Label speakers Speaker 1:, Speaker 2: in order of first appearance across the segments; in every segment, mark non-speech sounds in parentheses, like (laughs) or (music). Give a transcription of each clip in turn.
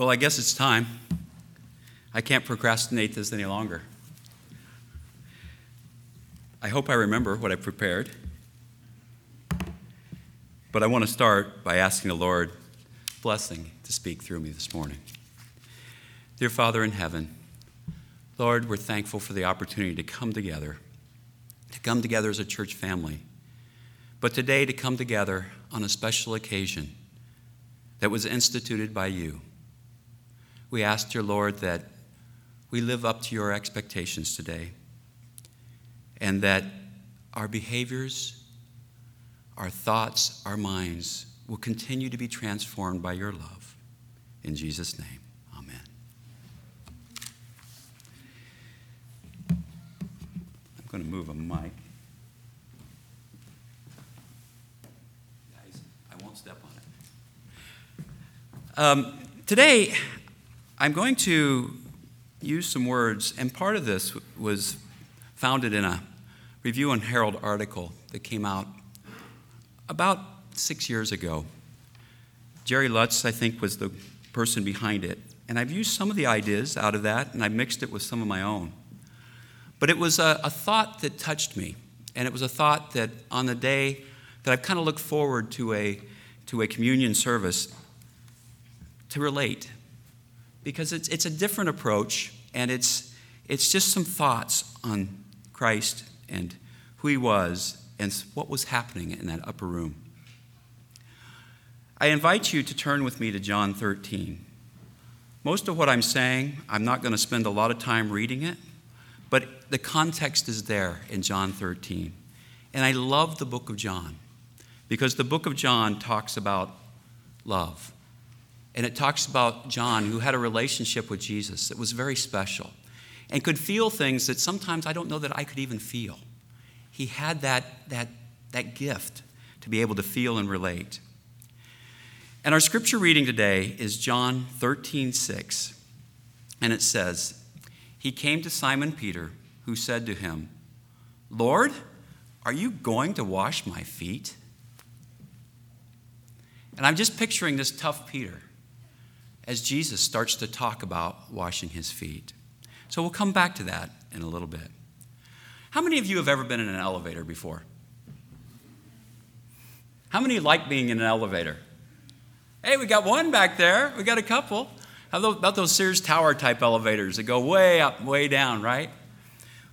Speaker 1: Well, I guess it's time. I can't procrastinate this any longer. I hope I remember what I prepared. But I want to start by asking the Lord blessing to speak through me this morning. Dear Father in heaven, Lord, we're thankful for the opportunity to come together, to come together as a church family, but today to come together on a special occasion that was instituted by you. We ask, dear Lord, that we live up to your expectations today and that our behaviors, our thoughts, our minds will continue to be transformed by your love. In Jesus' name, amen. I'm going to move a mic. Guys, I won't step on it. Um, today, I'm going to use some words, and part of this was founded in a Review and Herald article that came out about six years ago. Jerry Lutz, I think, was the person behind it. And I've used some of the ideas out of that, and I mixed it with some of my own. But it was a, a thought that touched me. And it was a thought that on the day that I've kind of looked forward to a, to a communion service to relate. Because it's, it's a different approach, and it's, it's just some thoughts on Christ and who he was and what was happening in that upper room. I invite you to turn with me to John 13. Most of what I'm saying, I'm not going to spend a lot of time reading it, but the context is there in John 13. And I love the book of John because the book of John talks about love. And it talks about John, who had a relationship with Jesus that was very special and could feel things that sometimes I don't know that I could even feel. He had that, that, that gift to be able to feel and relate. And our scripture reading today is John 13, 6. And it says, He came to Simon Peter, who said to him, Lord, are you going to wash my feet? And I'm just picturing this tough Peter as Jesus starts to talk about washing his feet. So we'll come back to that in a little bit. How many of you have ever been in an elevator before? How many like being in an elevator? Hey, we got one back there. We got a couple. How about those Sears Tower type elevators that go way up, way down, right?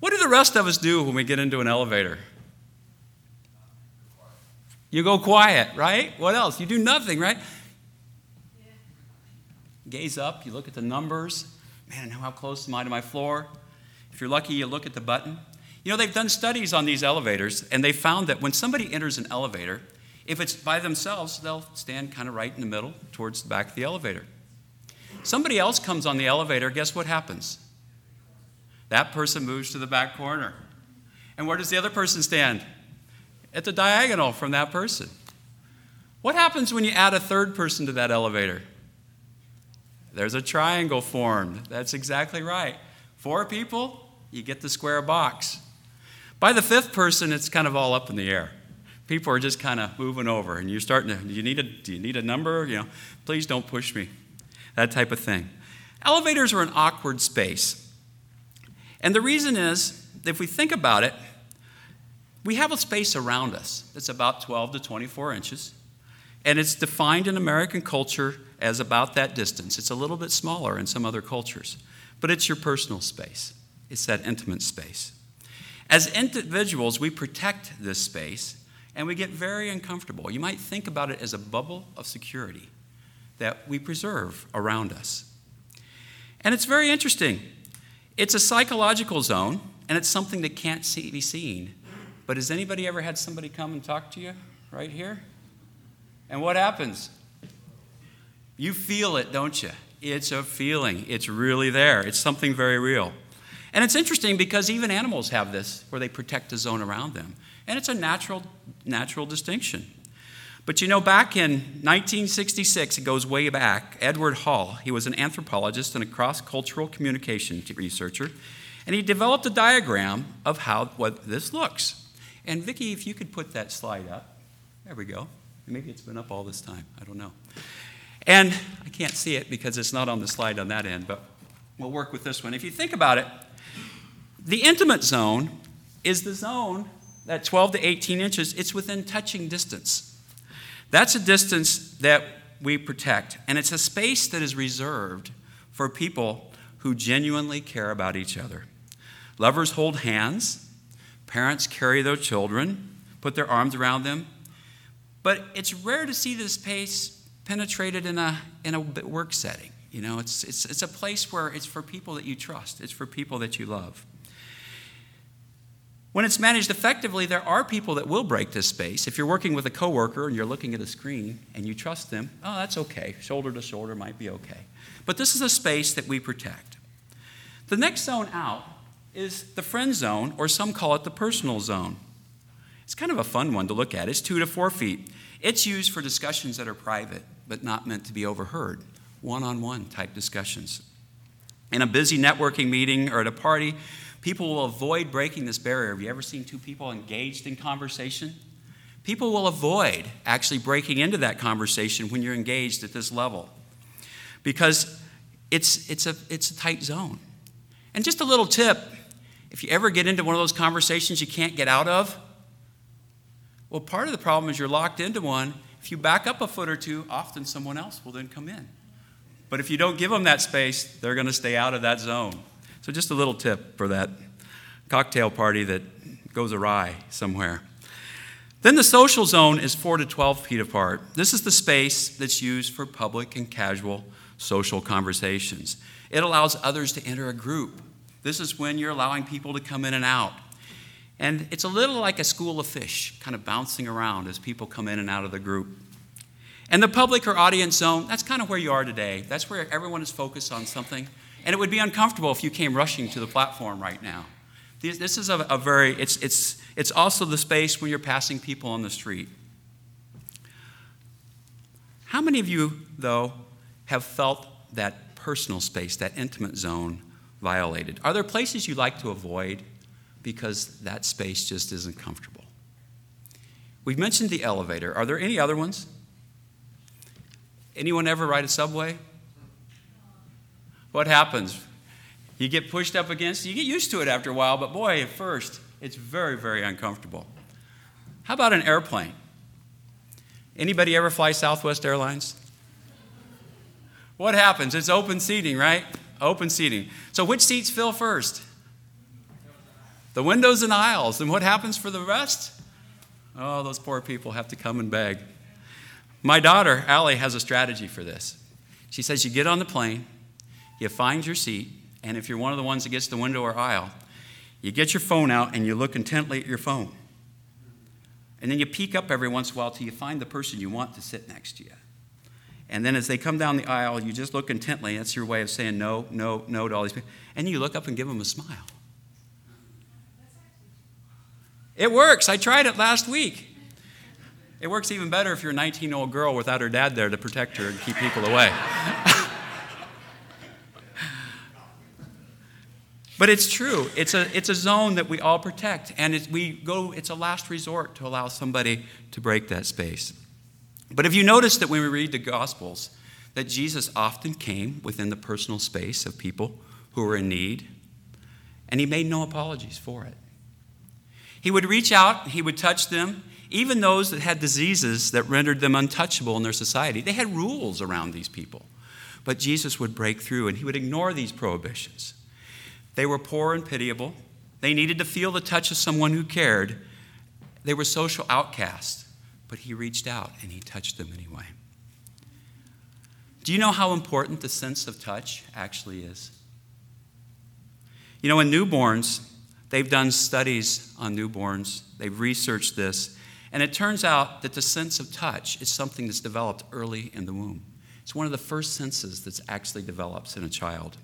Speaker 1: What do the rest of us do when we get into an elevator? You go quiet, right? What else? You do nothing, right? Gaze up, you look at the numbers. Man, how close am I to my floor? If you're lucky, you look at the button. You know, they've done studies on these elevators, and they found that when somebody enters an elevator, if it's by themselves, they'll stand kind of right in the middle towards the back of the elevator. Somebody else comes on the elevator, guess what happens? That person moves to the back corner. And where does the other person stand? At the diagonal from that person. What happens when you add a third person to that elevator? There's a triangle formed. That's exactly right. Four people, you get the square box. By the fifth person, it's kind of all up in the air. People are just kind of moving over, and you're starting to, you need a, do you need a number? You know, please don't push me. That type of thing. Elevators are an awkward space. And the reason is, if we think about it, we have a space around us that's about 12 to 24 inches, and it's defined in American culture as about that distance. It's a little bit smaller in some other cultures, but it's your personal space, it's that intimate space. As individuals, we protect this space and we get very uncomfortable. You might think about it as a bubble of security that we preserve around us. And it's very interesting. It's a psychological zone, and it's something that can't see, be seen. But has anybody ever had somebody come and talk to you right here? And what happens? You feel it, don't you? It's a feeling. It's really there. It's something very real. And it's interesting because even animals have this where they protect the zone around them. And it's a natural, natural distinction. But you know, back in 1966, it goes way back, Edward Hall, he was an anthropologist and a cross cultural communication researcher, and he developed a diagram of how what this looks. And Vicki, if you could put that slide up. There we go. Maybe it's been up all this time. I don't know. And I can't see it because it's not on the slide on that end, but we'll work with this one. If you think about it, the intimate zone is the zone that 12 to 18 inches, it's within touching distance. That's a distance that we protect, and it's a space that is reserved for people who genuinely care about each other. Lovers hold hands, parents carry their children, put their arms around them, but it's rare to see this space penetrated in a, in a work setting. You know, it's, it's, it's a place where it's for people that you trust, it's for people that you love. When it's managed effectively, there are people that will break this space. If you're working with a coworker and you're looking at a screen and you trust them, oh, that's okay. Shoulder to shoulder might be okay. But this is a space that we protect. The next zone out is the friend zone, or some call it the personal zone. It's kind of a fun one to look at. It's two to four feet. It's used for discussions that are private, but not meant to be overheard, one on one type discussions. In a busy networking meeting or at a party, People will avoid breaking this barrier. Have you ever seen two people engaged in conversation? People will avoid actually breaking into that conversation when you're engaged at this level because it's, it's, a, it's a tight zone. And just a little tip if you ever get into one of those conversations you can't get out of, well, part of the problem is you're locked into one. If you back up a foot or two, often someone else will then come in. But if you don't give them that space, they're going to stay out of that zone. So, just a little tip for that cocktail party that goes awry somewhere. Then the social zone is 4 to 12 feet apart. This is the space that's used for public and casual social conversations. It allows others to enter a group. This is when you're allowing people to come in and out. And it's a little like a school of fish, kind of bouncing around as people come in and out of the group. And the public or audience zone, that's kind of where you are today. That's where everyone is focused on something. And it would be uncomfortable if you came rushing to the platform right now. This is a, a very, it's, it's, it's also the space when you're passing people on the street. How many of you, though, have felt that personal space, that intimate zone violated? Are there places you like to avoid because that space just isn't comfortable? We've mentioned the elevator. Are there any other ones? Anyone ever ride a subway? what happens? You get pushed up against, you get used to it after a while, but boy, at first, it's very, very uncomfortable. How about an airplane? Anybody ever fly Southwest Airlines? What happens? It's open seating, right? Open seating. So which seats fill first? The windows and aisles. And what happens for the rest? Oh, those poor people have to come and beg. My daughter, Allie, has a strategy for this. She says you get on the plane, you find your seat, and if you're one of the ones that gets the window or aisle, you get your phone out and you look intently at your phone. And then you peek up every once in a while till you find the person you want to sit next to you. And then as they come down the aisle, you just look intently. That's your way of saying no, no, no to all these people. And you look up and give them a smile. It works. I tried it last week. It works even better if you're a 19 year old girl without her dad there to protect her and keep people away. (laughs) But it's true. It's a, it's a zone that we all protect, and we go, it's a last resort to allow somebody to break that space. But if you notice that when we read the Gospels, that Jesus often came within the personal space of people who were in need, and he made no apologies for it. He would reach out, he would touch them, even those that had diseases that rendered them untouchable in their society. They had rules around these people. But Jesus would break through and he would ignore these prohibitions. They were poor and pitiable. They needed to feel the touch of someone who cared. They were social outcasts, but he reached out and he touched them anyway. Do you know how important the sense of touch actually is? You know, in newborns, they've done studies on newborns, they've researched this, and it turns out that the sense of touch is something that's developed early in the womb. It's one of the first senses that's actually develops in a child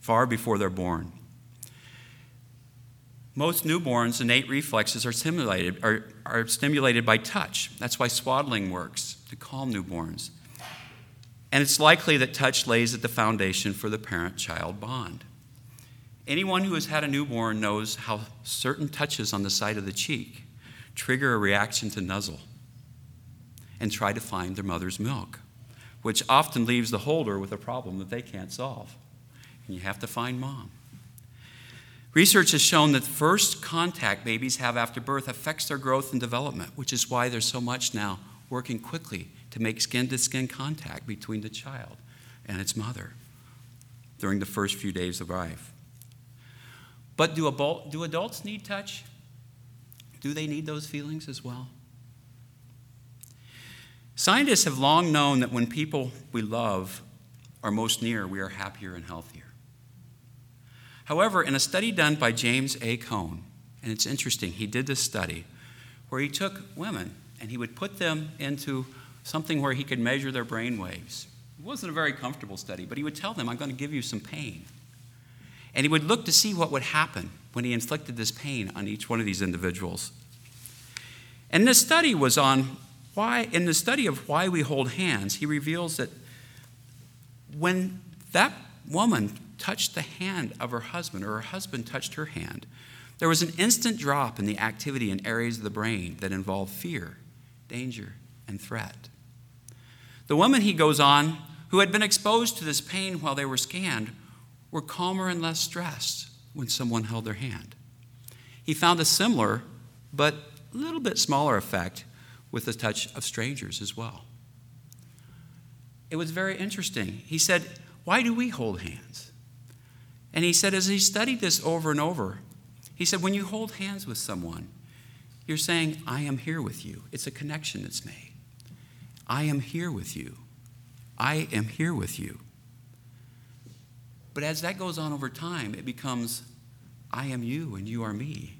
Speaker 1: far before they're born. Most newborns' innate reflexes are stimulated, are, are stimulated by touch. That's why swaddling works, to calm newborns. And it's likely that touch lays at the foundation for the parent child bond. Anyone who has had a newborn knows how certain touches on the side of the cheek trigger a reaction to nuzzle and try to find their mother's milk. which often leaves the holder with a problem that they can't solve. And you have to find mom. Research has shown that the first contact babies have after birth affects their growth and development, which is why there's so much now working quickly to make skin to skin contact between the child and its mother during the first few days of life. But do, adult, do adults need touch? Do they need those feelings as well? Scientists have long known that when people we love are most near, we are happier and healthier. However, in a study done by James A. Coan, and it's interesting, he did this study where he took women and he would put them into something where he could measure their brain waves. It wasn't a very comfortable study, but he would tell them, I'm going to give you some pain. And he would look to see what would happen when he inflicted this pain on each one of these individuals. And this study was on why, in the study of why we hold hands, he reveals that when that woman touched the hand of her husband, or her husband touched her hand, there was an instant drop in the activity in areas of the brain that involve fear, danger, and threat. The woman, he goes on, who had been exposed to this pain while they were scanned, were calmer and less stressed when someone held their hand. He found a similar, but a little bit smaller effect with the touch of strangers as well. It was very interesting. He said, Why do we hold hands? And he said, as he studied this over and over, he said, When you hold hands with someone, you're saying, I am here with you. It's a connection that's made. I am here with you. I am here with you. But as that goes on over time, it becomes, I am you and you are me.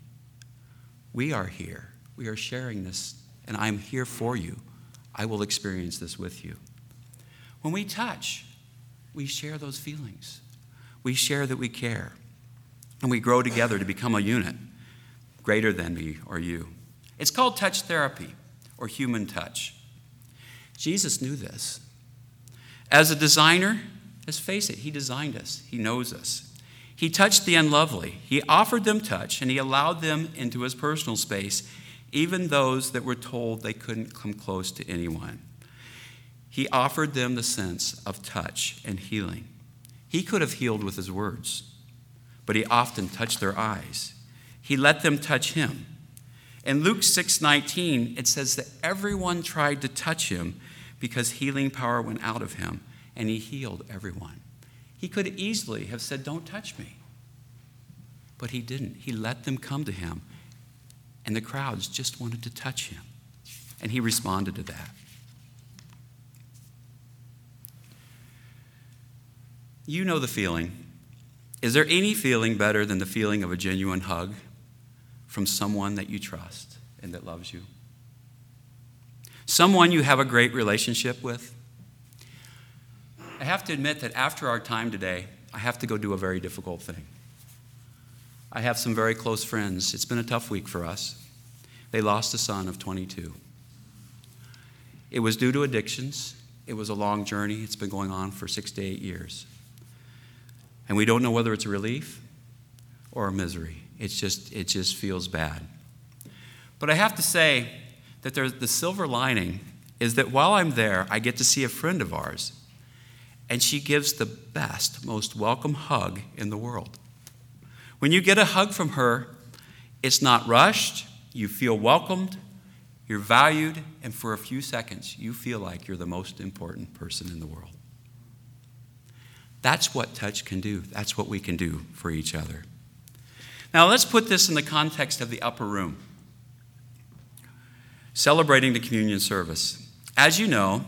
Speaker 1: We are here. We are sharing this and I'm here for you. I will experience this with you. When we touch, we share those feelings. We share that we care. And we grow together to become a unit greater than me or you. It's called touch therapy or human touch. Jesus knew this. As a designer, let's face it, he designed us, he knows us. He touched the unlovely, he offered them touch, and he allowed them into his personal space even those that were told they couldn't come close to anyone. He offered them the sense of touch and healing. He could have healed with his words, but he often touched their eyes. He let them touch him. In Luke 6:19, it says that everyone tried to touch him because healing power went out of him, and he healed everyone. He could easily have said, "Don't touch me." But he didn't. He let them come to him and the crowds just wanted to touch him. And he responded to that. You know the feeling. Is there any feeling better than the feeling of a genuine hug from someone that you trust and that loves you? Someone you have a great relationship with? I have to admit that after our time today, I have to go do a very difficult thing. I have some very close friends. It's been a tough week for us. They lost a son of 22. It was due to addictions. It was a long journey. It's been going on for six to eight years. And we don't know whether it's a relief or a misery. It's just, it just feels bad. But I have to say that there's the silver lining is that while I'm there, I get to see a friend of ours, and she gives the best, most welcome hug in the world. When you get a hug from her, it's not rushed, you feel welcomed, you're valued, and for a few seconds, you feel like you're the most important person in the world. That's what touch can do. That's what we can do for each other. Now, let's put this in the context of the upper room celebrating the communion service. As you know,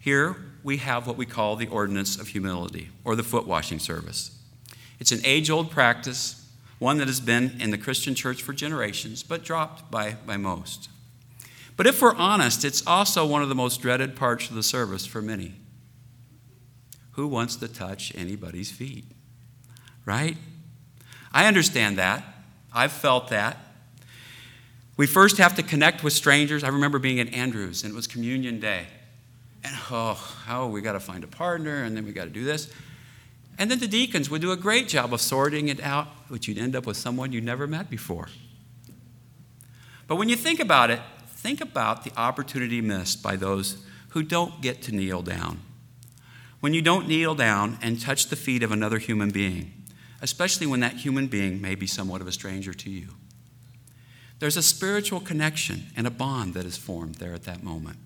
Speaker 1: here we have what we call the ordinance of humility, or the foot washing service. It's an age old practice one that has been in the Christian church for generations, but dropped by, by most. But if we're honest, it's also one of the most dreaded parts of the service for many. Who wants to touch anybody's feet? Right? I understand that. I've felt that. We first have to connect with strangers. I remember being at Andrews, and it was communion day. And oh, oh, we got to find a partner, and then we got to do this. And then the deacons would do a great job of sorting it out, but you'd end up with someone you never met before. But when you think about it, think about the opportunity missed by those who don't get to kneel down when you don't kneel down and touch the feet of another human being, especially when that human being may be somewhat of a stranger to you. There's a spiritual connection and a bond that is formed there at that moment.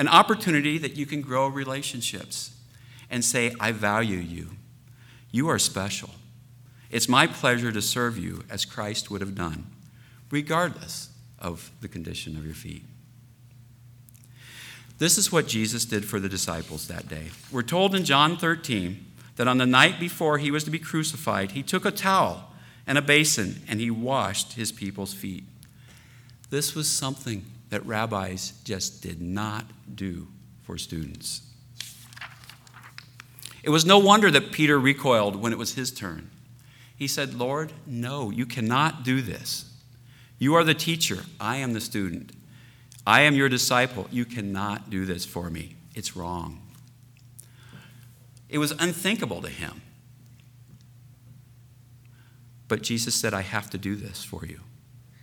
Speaker 1: An opportunity that you can grow relationships and say, I value you. You are special. It's my pleasure to serve you as Christ would have done, regardless of the condition of your feet. This is what Jesus did for the disciples that day. We're told in John 13 that on the night before he was to be crucified, he took a towel and a basin and he washed his people's feet. This was something that rabbis just did not do for students. It was no wonder that Peter recoiled when it was his turn. He said, Lord, no, you cannot do this. You are the teacher, I am the student. I am your disciple. You cannot do this for me. It's wrong. It was unthinkable to him. But Jesus said, I have to do this for you.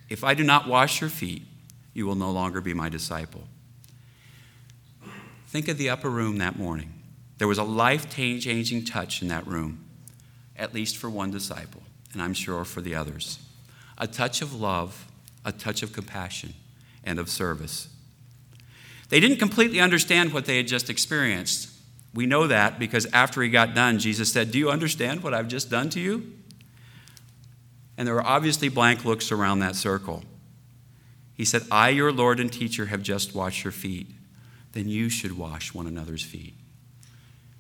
Speaker 1: If I do not wash your feet, you will no longer be my disciple. Think of the upper room that morning. There was a life changing touch in that room, at least for one disciple, and I'm sure for the others. A touch of love, a touch of compassion and of service. They didn't completely understand what they had just experienced. We know that because after he got done, Jesus said, Do you understand what I've just done to you? And there were obviously blank looks around that circle. He said, I, your Lord and teacher, have just washed your feet. Then you should wash one another's feet.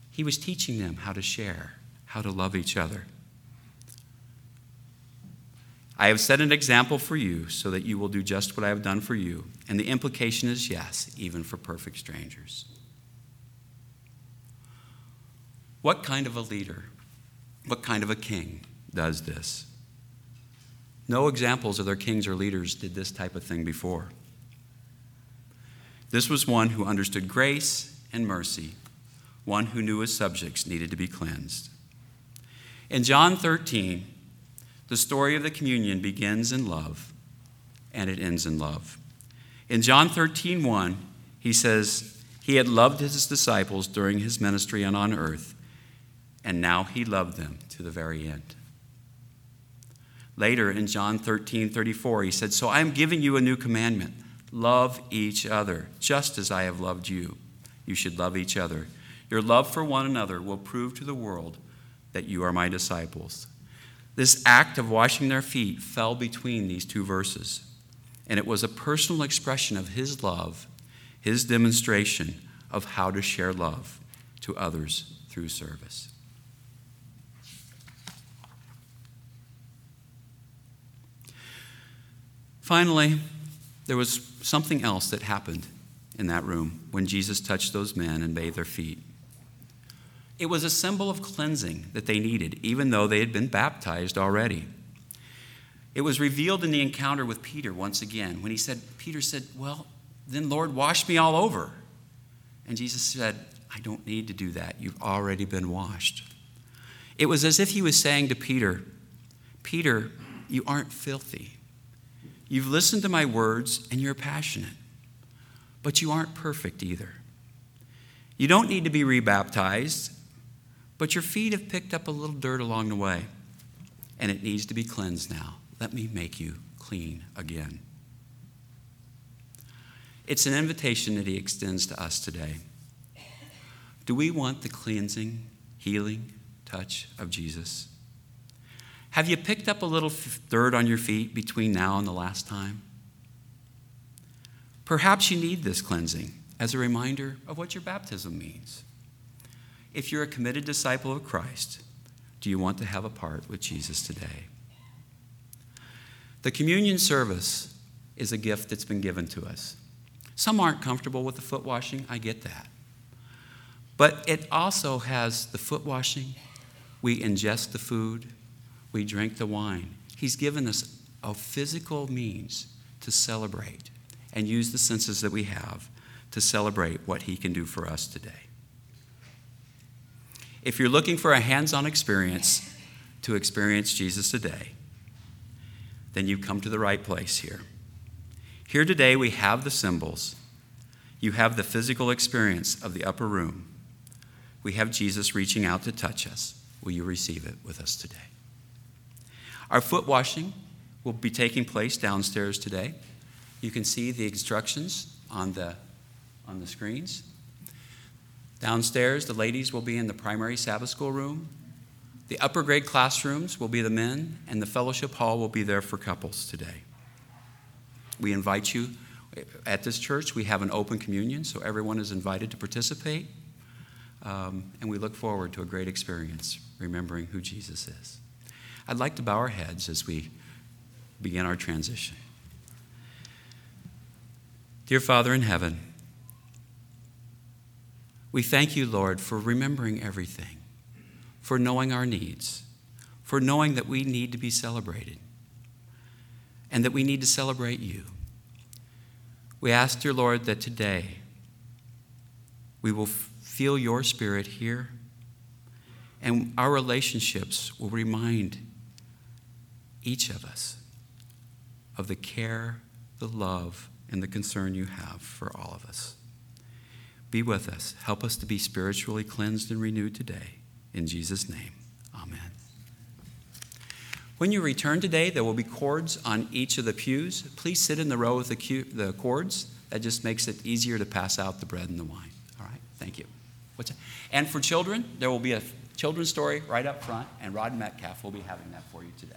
Speaker 1: He was teaching them how to share, how to love each other. I have set an example for you so that you will do just what I have done for you. And the implication is yes, even for perfect strangers. What kind of a leader, what kind of a king does this? No examples of their kings or leaders did this type of thing before. This was one who understood grace and mercy, one who knew his subjects needed to be cleansed. In John 13, the story of the communion begins in love and it ends in love. In John 13, 1, he says, He had loved his disciples during his ministry and on earth, and now he loved them to the very end. Later in John 13, 34, he said, So I am giving you a new commandment love each other, just as I have loved you. You should love each other. Your love for one another will prove to the world that you are my disciples. This act of washing their feet fell between these two verses, and it was a personal expression of his love, his demonstration of how to share love to others through service. Finally, there was something else that happened in that room when Jesus touched those men and bathed their feet. It was a symbol of cleansing that they needed, even though they had been baptized already. It was revealed in the encounter with Peter once again when he said, Peter said, Well, then, Lord, wash me all over. And Jesus said, I don't need to do that. You've already been washed. It was as if he was saying to Peter, Peter, you aren't filthy. You've listened to my words and you're passionate, but you aren't perfect either. You don't need to be rebaptized but your feet have picked up a little dirt along the way, and it needs to be cleansed now. Let me make you clean again. It's an invitation that he extends to us today. Do we want the cleansing, healing touch of Jesus? Have you picked up a little dirt on your feet between now and the last time? Perhaps you need this cleansing as a reminder of what your baptism means. If you're a committed disciple of Christ, do you want to have a part with Jesus today? The communion service is a gift that's been given to us. Some aren't comfortable with the foot washing, I get that. But it also has the foot washing, we ingest the food, we drink the wine. He's given us a physical means to celebrate and use the senses that we have to celebrate what He can do for us today. If you're looking for a hands on experience to experience Jesus today, then you've come to the right place here. Here today, we have the symbols. You have the physical experience of the upper room. we have Jesus reaching out to touch us. Will you receive it with us today? Our foot washing will be taking place downstairs today. You can see the instructions on the, on the screens. Downstairs, the ladies will be in the primary Sabbath school room. The upper grade classrooms will be the men, and the fellowship hall will be there for couples today. We invite you at this church, we have an open communion, so everyone is invited to participate. Um, and we look forward to a great experience remembering who Jesus is. I'd like to bow our heads as we begin our transition. Dear Father in heaven, we thank you, Lord, for remembering everything, for knowing our needs, for knowing that we need to be celebrated, and that we need to celebrate you. We ask, dear Lord, that today we will feel your spirit here, and our relationships will remind each of us of the care, the love, and the concern you have for all of us. Be with us. Help us to be spiritually cleansed and renewed today. In Jesus' name, amen. When you return today, there will be cords on each of the pews. Please sit in the row with the, the cords. That just makes it easier to pass out the bread and the wine. All right? Thank you. And for children, there will be a children's story right up front, and Rod Metcalf will be having that for you today.